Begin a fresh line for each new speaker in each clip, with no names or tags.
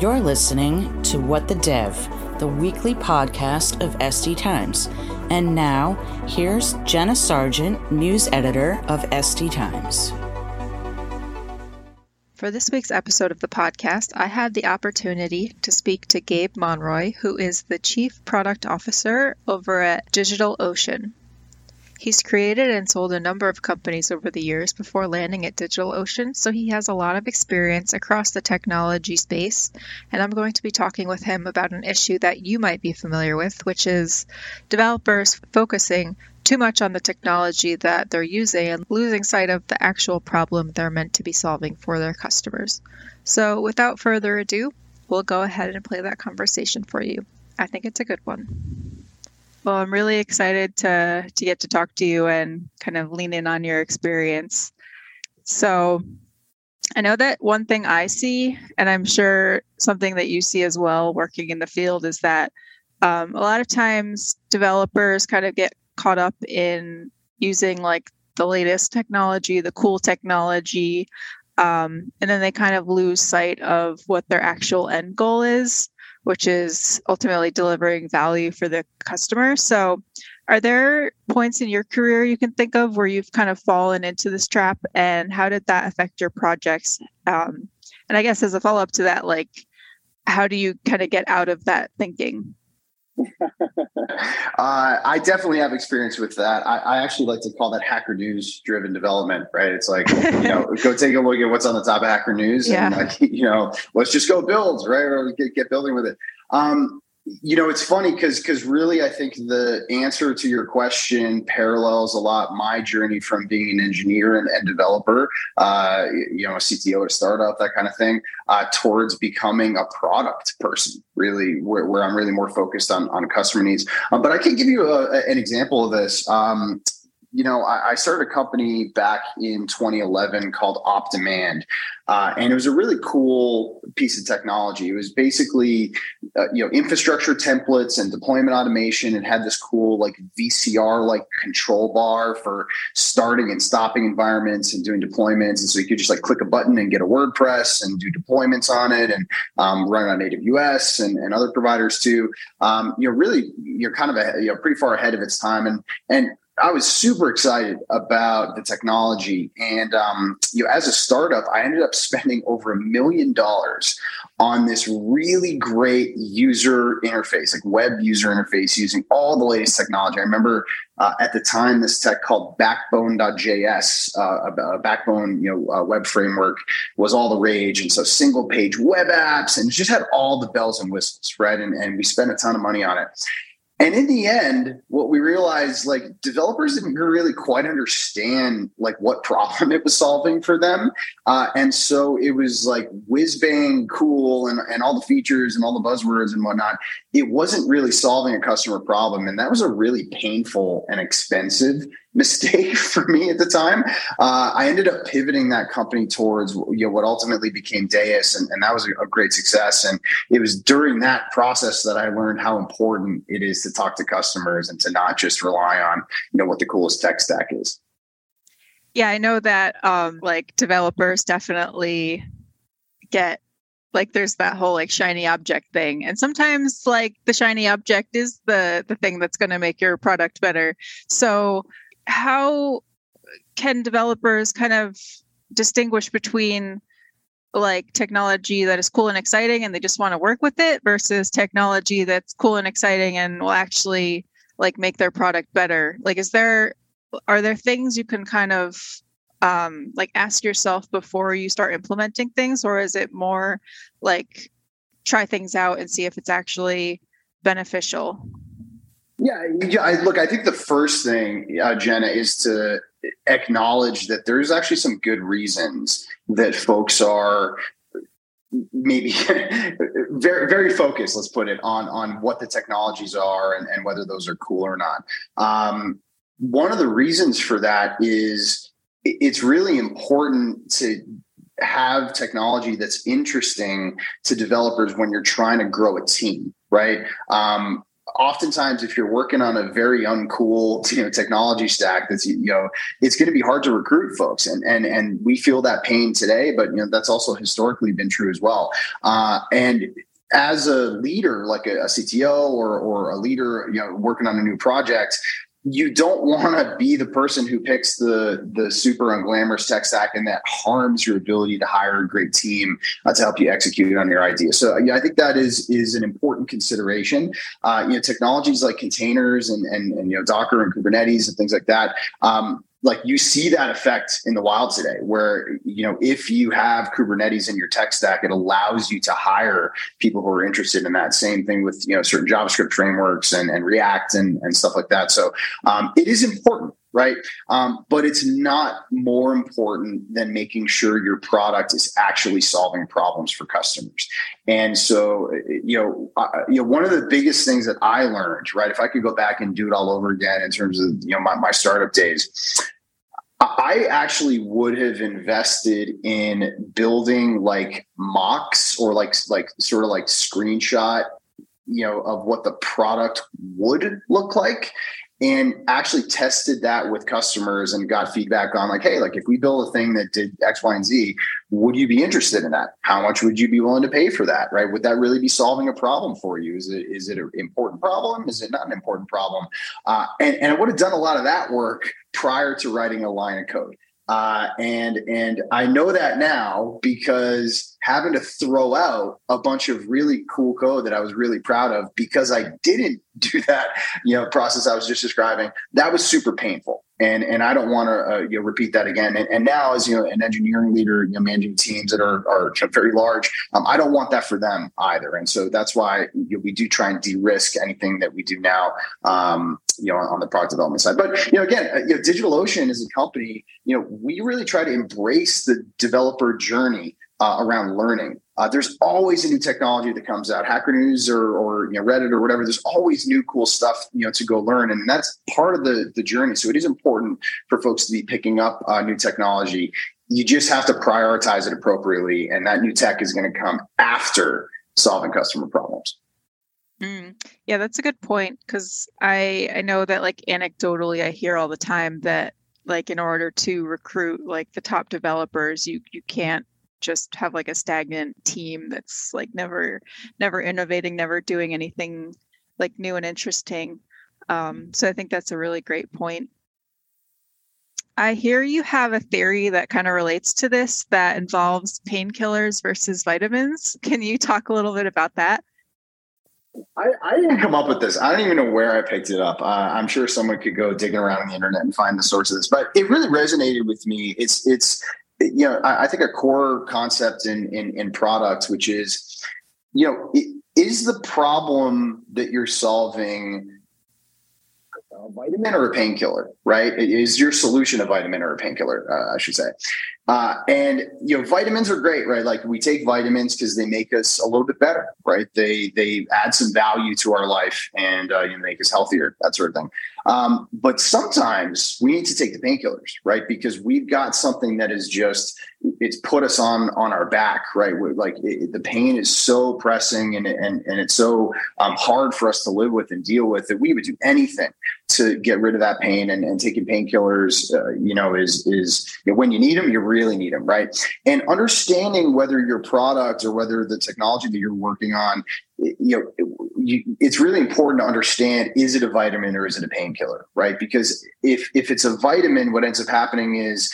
You're listening to What the Dev, the weekly podcast of SD Times. And now, here's Jenna Sargent, news editor of SD Times.
For this week's episode of the podcast, I had the opportunity to speak to Gabe Monroy, who is the Chief Product Officer over at DigitalOcean. He's created and sold a number of companies over the years before landing at DigitalOcean, so he has a lot of experience across the technology space. And I'm going to be talking with him about an issue that you might be familiar with, which is developers focusing too much on the technology that they're using and losing sight of the actual problem they're meant to be solving for their customers. So, without further ado, we'll go ahead and play that conversation for you. I think it's a good one. Well, I'm really excited to to get to talk to you and kind of lean in on your experience. So, I know that one thing I see, and I'm sure something that you see as well working in the field, is that um, a lot of times developers kind of get caught up in using like the latest technology, the cool technology, um, and then they kind of lose sight of what their actual end goal is which is ultimately delivering value for the customer. So, are there points in your career you can think of where you've kind of fallen into this trap, and how did that affect your projects? Um, and I guess as a follow up to that, like, how do you kind of get out of that thinking?
uh, I definitely have experience with that. I, I, actually like to call that hacker news driven development, right? It's like, you know, go take a look at what's on the top of hacker news yeah. and like, you know, let's just go build, right? Or get, get building with it. Um, you know it's funny because because really i think the answer to your question parallels a lot my journey from being an engineer and, and developer uh, you know a cto at a startup that kind of thing uh, towards becoming a product person really where, where i'm really more focused on on customer needs. Uh, but i can give you a, an example of this. Um, you know, I, I, started a company back in 2011 called OpDemand, uh, and it was a really cool piece of technology. It was basically, uh, you know, infrastructure templates and deployment automation. It had this cool like VCR like control bar for starting and stopping environments and doing deployments. And so you could just like click a button and get a WordPress and do deployments on it and um, run it on AWS and, and other providers too. Um, you know, really, you're kind of a, you know pretty far ahead of its time. And and I was super excited about the technology. And, um, you know, as a startup, I ended up spending over a million dollars on this really great user interface, like web user interface using all the latest technology. I remember uh, at the time, this tech called Backbone.js, uh, a, Backbone, you know, uh, web framework was all the rage. And so single page web apps and just had all the bells and whistles, right? And, and we spent a ton of money on it. And in the end, what we realized, like developers didn't really quite understand like what problem it was solving for them. Uh, and so it was like whiz bang cool and, and all the features and all the buzzwords and whatnot. It wasn't really solving a customer problem. And that was a really painful and expensive mistake for me at the time. Uh, I ended up pivoting that company towards you know what ultimately became Deis, and, and that was a, a, great success. And it was during that process that I learned how important it is to talk to customers and to not just rely on you know what the coolest tech stack is.
Yeah, I know that um, like developers definitely get like there's that whole like shiny object thing and sometimes like the shiny object is the the thing that's going to make your product better so how can developers kind of distinguish between like technology that is cool and exciting and they just want to work with it versus technology that's cool and exciting and will actually like make their product better? Like is there are there things you can kind of um like ask yourself before you start implementing things or is it more like try things out and see if it's actually beneficial
yeah, yeah. I, look, I think the first thing, uh, Jenna, is to acknowledge that there's actually some good reasons that folks are maybe very very focused let's put it on on what the technologies are and, and whether those are cool or not um, one of the reasons for that is it's really important to have technology that's interesting to developers when you're trying to grow a team right um, oftentimes if you're working on a very uncool you know technology stack that's you know it's going to be hard to recruit folks. And and and we feel that pain today but you know that's also historically been true as well. Uh, and as a leader like a, a cto or or a leader you know working on a new project you don't want to be the person who picks the the super unglamorous tech stack and that harms your ability to hire a great team uh, to help you execute on your idea. So yeah, I think that is is an important consideration. Uh, you know, technologies like containers and, and and you know Docker and Kubernetes and things like that. Um, like you see that effect in the wild today where you know if you have kubernetes in your tech stack it allows you to hire people who are interested in that. Same thing with you know certain javascript frameworks and, and react and, and stuff like that. So um, it is important right? Um, but it's not more important than making sure your product is actually solving problems for customers. And so you know uh, you know one of the biggest things that i learned right if i could go back and do it all over again in terms of you know my, my startup days I actually would have invested in building like mocks or like like sort of like screenshot, you know, of what the product would look like and actually tested that with customers and got feedback on like hey like if we build a thing that did x y and z would you be interested in that? How much would you be willing to pay for that right? Would that really be solving a problem for you? Is it is it an important problem? Is it not an important problem? Uh, and, and i would have done a lot of that work prior to writing a line of code uh, and and I know that now because having to throw out a bunch of really cool code that I was really proud of because I didn't do that, you know, process I was just describing. That was super painful, and and I don't want to uh, you know, repeat that again. And, and, now, as you know, an engineering leader, you know, managing teams that are are very large, um, I don't want that for them either. And so that's why you know, we do try and de-risk anything that we do now. Um, you know, on the product development side. But you know, again, uh, you know, DigitalOcean is a company. You know, we really try to embrace the developer journey uh, around learning. Uh, there's always a new technology that comes out, Hacker News or, or you know, Reddit or whatever. There's always new cool stuff you know to go learn, and that's part of the the journey. So it is important for folks to be picking up uh, new technology. You just have to prioritize it appropriately, and that new tech is going to come after solving customer problems.
Mm. Yeah, that's a good point because I I know that like anecdotally I hear all the time that like in order to recruit like the top developers you you can't just have like a stagnant team that's like never never innovating never doing anything like new and interesting um, so i think that's a really great point i hear you have a theory that kind of relates to this that involves painkillers versus vitamins can you talk a little bit about that
I, I, didn't come up with this. I don't even know where I picked it up. Uh, I'm sure someone could go digging around on the internet and find the source of this, but it really resonated with me. It's it's you know I, I think a core concept in, in in product, which is you know is the problem that you're solving a vitamin or a painkiller, right? Is your solution a vitamin or a painkiller? Uh, I should say. Uh, and you know, vitamins are great, right? Like we take vitamins because they make us a little bit better, right? They they add some value to our life and uh, you know, make us healthier, that sort of thing. Um, but sometimes we need to take the painkillers, right? Because we've got something that is just it's put us on on our back, right? We're like it, the pain is so pressing and and and it's so um, hard for us to live with and deal with that we would do anything to get rid of that pain. And, and taking painkillers, uh, you know, is is you know, when you need them, you really need them, right? And understanding whether your product or whether the technology that you're working on you know it's really important to understand is it a vitamin or is it a painkiller right because if if it's a vitamin what ends up happening is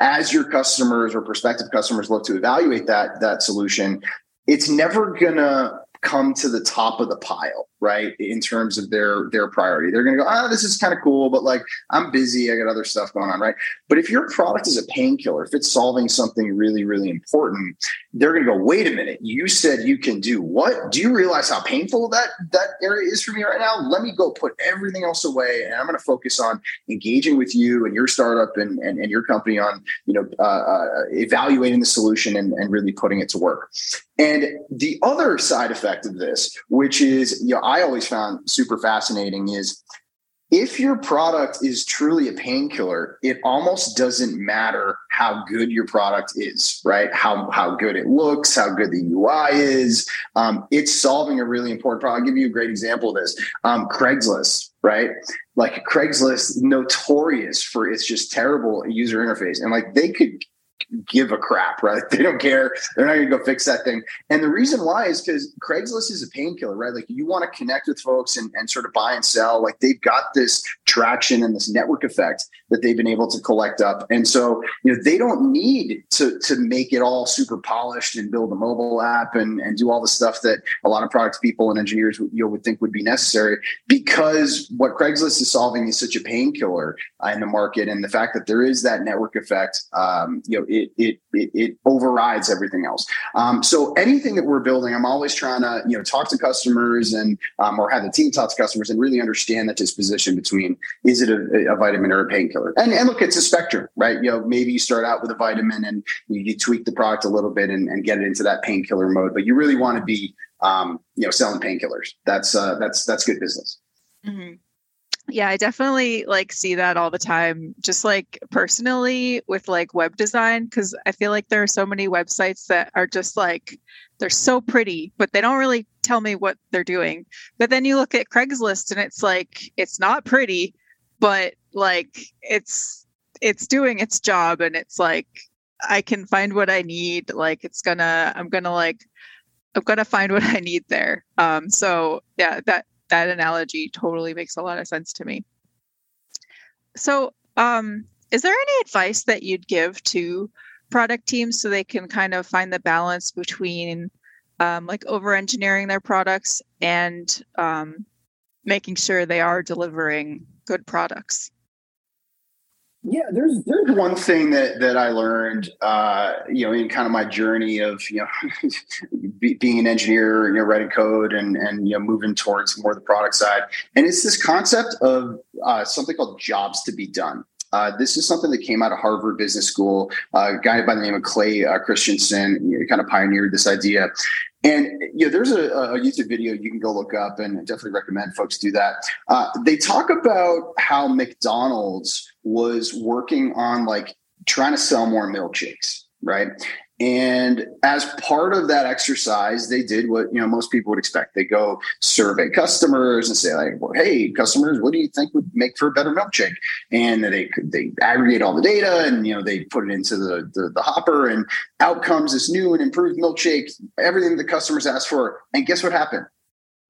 as your customers or prospective customers look to evaluate that that solution it's never gonna come to the top of the pile right in terms of their their priority. They're going to go oh this is kind of cool but like i'm busy i got other stuff going on right? But if your product is a painkiller if it's solving something really really important they're going to go wait a minute you said you can do what? Do you realize how painful that that area is for me right now? Let me go put everything else away and i'm going to focus on engaging with you and your startup and and, and your company on you know uh, uh, evaluating the solution and, and really putting it to work. And the other side effect of this which is you know I always found super fascinating is if your product is truly a painkiller, it almost doesn't matter how good your product is, right? How how good it looks, how good the UI is. Um, it's solving a really important problem. I'll give you a great example of this. Um, Craigslist, right? Like Craigslist, notorious for its just terrible user interface, and like they could give a crap, right? They don't care. They're not going to go fix that thing. And the reason why is because Craigslist is a painkiller, right? Like you want to connect with folks and, and sort of buy and sell. Like they've got this traction and this network effect that they've been able to collect up. And so, you know, they don't need to, to make it all super polished and build a mobile app and, and do all the stuff that a lot of product people and engineers you know, would think would be necessary because what Craigslist is solving is such a painkiller in the market. And the fact that there is that network effect, um, you know, it, it, it, it overrides everything else. Um, so anything that we're building, I'm always trying to you know talk to customers and um, or have the team talk to customers and really understand that disposition between is it a, a vitamin or a painkiller. And, and look, it's a spectrum, right? You know, maybe you start out with a vitamin and you, you tweak the product a little bit and, and, get it into that painkiller mode, but you really want to be um, you know selling painkillers. That's uh, that's that's good business.
Mm-hmm. Yeah, I definitely like see that all the time, just like personally with like web design, because I feel like there are so many websites that are just like they're so pretty, but they don't really tell me what they're doing. But then you look at Craigslist and it's like it's not pretty, but like it's it's doing its job and it's like I can find what I need. Like it's gonna I'm gonna like I'm gonna find what I need there. Um so yeah, that that analogy totally makes a lot of sense to me. So, um, is there any advice that you'd give to product teams so they can kind of find the balance between um, like over engineering their products and um, making sure they are delivering good products?
Yeah, there's there's one thing that that I learned, uh, you know, in kind of my journey of you know be, being an engineer, you know, writing code and and you know moving towards more the product side, and it's this concept of uh, something called jobs to be done. Uh, this is something that came out of Harvard Business School. Uh, a guy by the name of Clay uh, Christensen you know, kind of pioneered this idea. And you know, there's a, a, YouTube video you can go look up, and definitely recommend folks do that. Uh, they talk about how McDonald's was working on like trying to sell more milkshakes, right? And as part of that exercise, they did what you know most people would expect. They go survey customers and say, like, well, "Hey, customers, what do you think would make for a better milkshake?" And they they aggregate all the data and you know they put it into the the, the hopper, and out comes this new and improved milkshake. Everything the customers asked for, and guess what happened?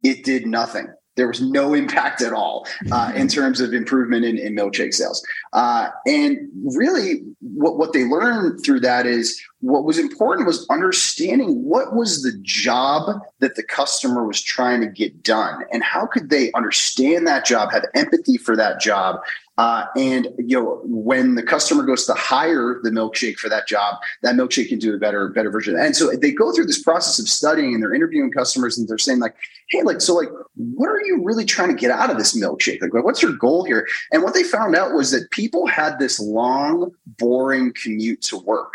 It did nothing there was no impact at all uh, in terms of improvement in, in milkshake sales. Uh, and really, what, what they learned through that is what was important was understanding what was the job that the customer was trying to get done and how could they understand that job have empathy for that job uh, and you know, when the customer goes to hire the milkshake for that job, that milkshake can do a better, better version. And so they go through this process of studying and they're interviewing customers and they're saying like, "Hey, like, so like, what are you really trying to get out of this milkshake? Like, what's your goal here?" And what they found out was that people had this long, boring commute to work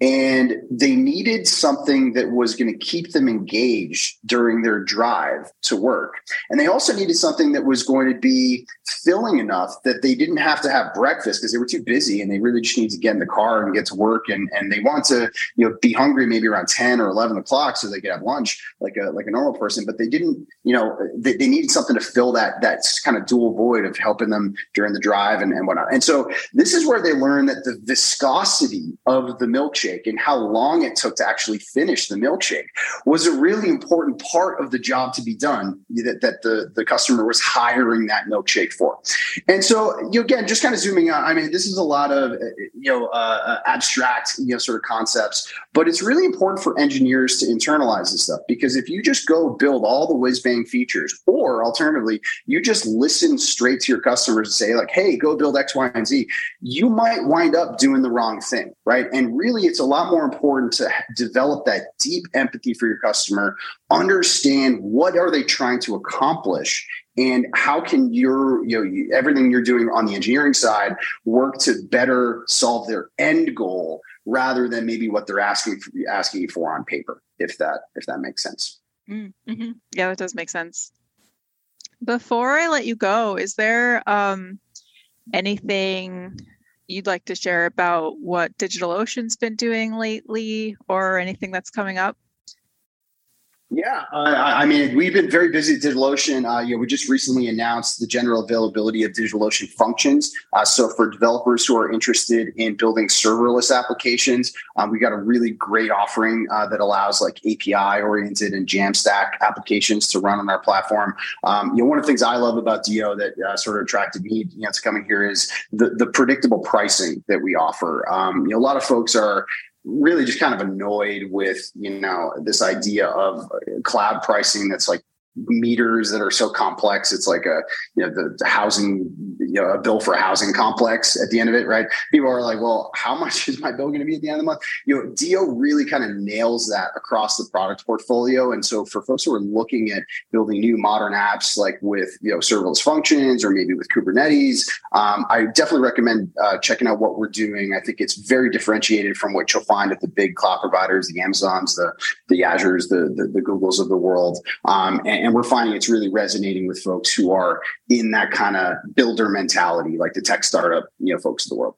and they needed something that was going to keep them engaged during their drive to work. And they also needed something that was going to be filling enough that they didn't have to have breakfast because they were too busy and they really just need to get in the car and get to work. And, and they want to, you know, be hungry maybe around 10 or 11 o'clock so they could have lunch like a, like a normal person, but they didn't, you know, they, they needed something to fill that, that kind of dual void of helping them during the drive and, and whatnot. And so this is where they learn that the viscosity of the milkshake milkshake and how long it took to actually finish the milkshake was a really important part of the job to be done that, that the, the customer was hiring that milkshake for. And so, you know, again, just kind of zooming out, I mean, this is a lot of, you know, uh, abstract, you know, sort of concepts, but it's really important for engineers to internalize this stuff because if you just go build all the whiz bang features, or alternatively, you just listen straight to your customers and say, like, hey, go build X, Y, and Z, you might wind up doing the wrong thing, right? And really, it's it's a lot more important to develop that deep empathy for your customer, understand what are they trying to accomplish and how can your you know everything you're doing on the engineering side work to better solve their end goal rather than maybe what they're asking for, asking for on paper if that if that makes sense
mm-hmm. yeah that does make sense Before I let you go, is there um, anything you'd like to share about what DigitalOcean's been doing lately or anything that's coming up?
Yeah, uh, I mean, we've been very busy at DigitalOcean. Uh, you know, we just recently announced the general availability of DigitalOcean functions. Uh, so for developers who are interested in building serverless applications, um, we got a really great offering uh, that allows like API oriented and Jamstack applications to run on our platform. Um, you know, one of the things I love about DO that uh, sort of attracted me, you know, to coming here is the the predictable pricing that we offer. Um, you know, a lot of folks are really just kind of annoyed with you know this idea of cloud pricing that's like meters that are so complex. It's like a you know the, the, housing you know a bill for a housing complex at the end of it, right? People are like, well, how much is my bill going to be at the end of the month? You know, DO really kind of nails that across the product portfolio. And so for folks who are looking at building new modern apps like with you know serverless functions or maybe with Kubernetes, um, I definitely recommend uh, checking out what we're doing. I think it's very differentiated from what you'll find at the big cloud providers, the Amazons, the the Azures, the the, the Googles of the world, um, and and we're finding it's really resonating with folks who are in that kind of builder mentality, like the tech startup, you know, folks of the world.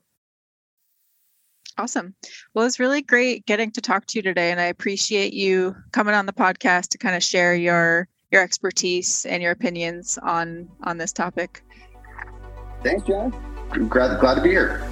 Awesome. Well, it's really great getting to talk to you today, and I appreciate you coming on the podcast to kind of share your your expertise and your opinions on on this topic.
Thanks, John. Glad glad to be here.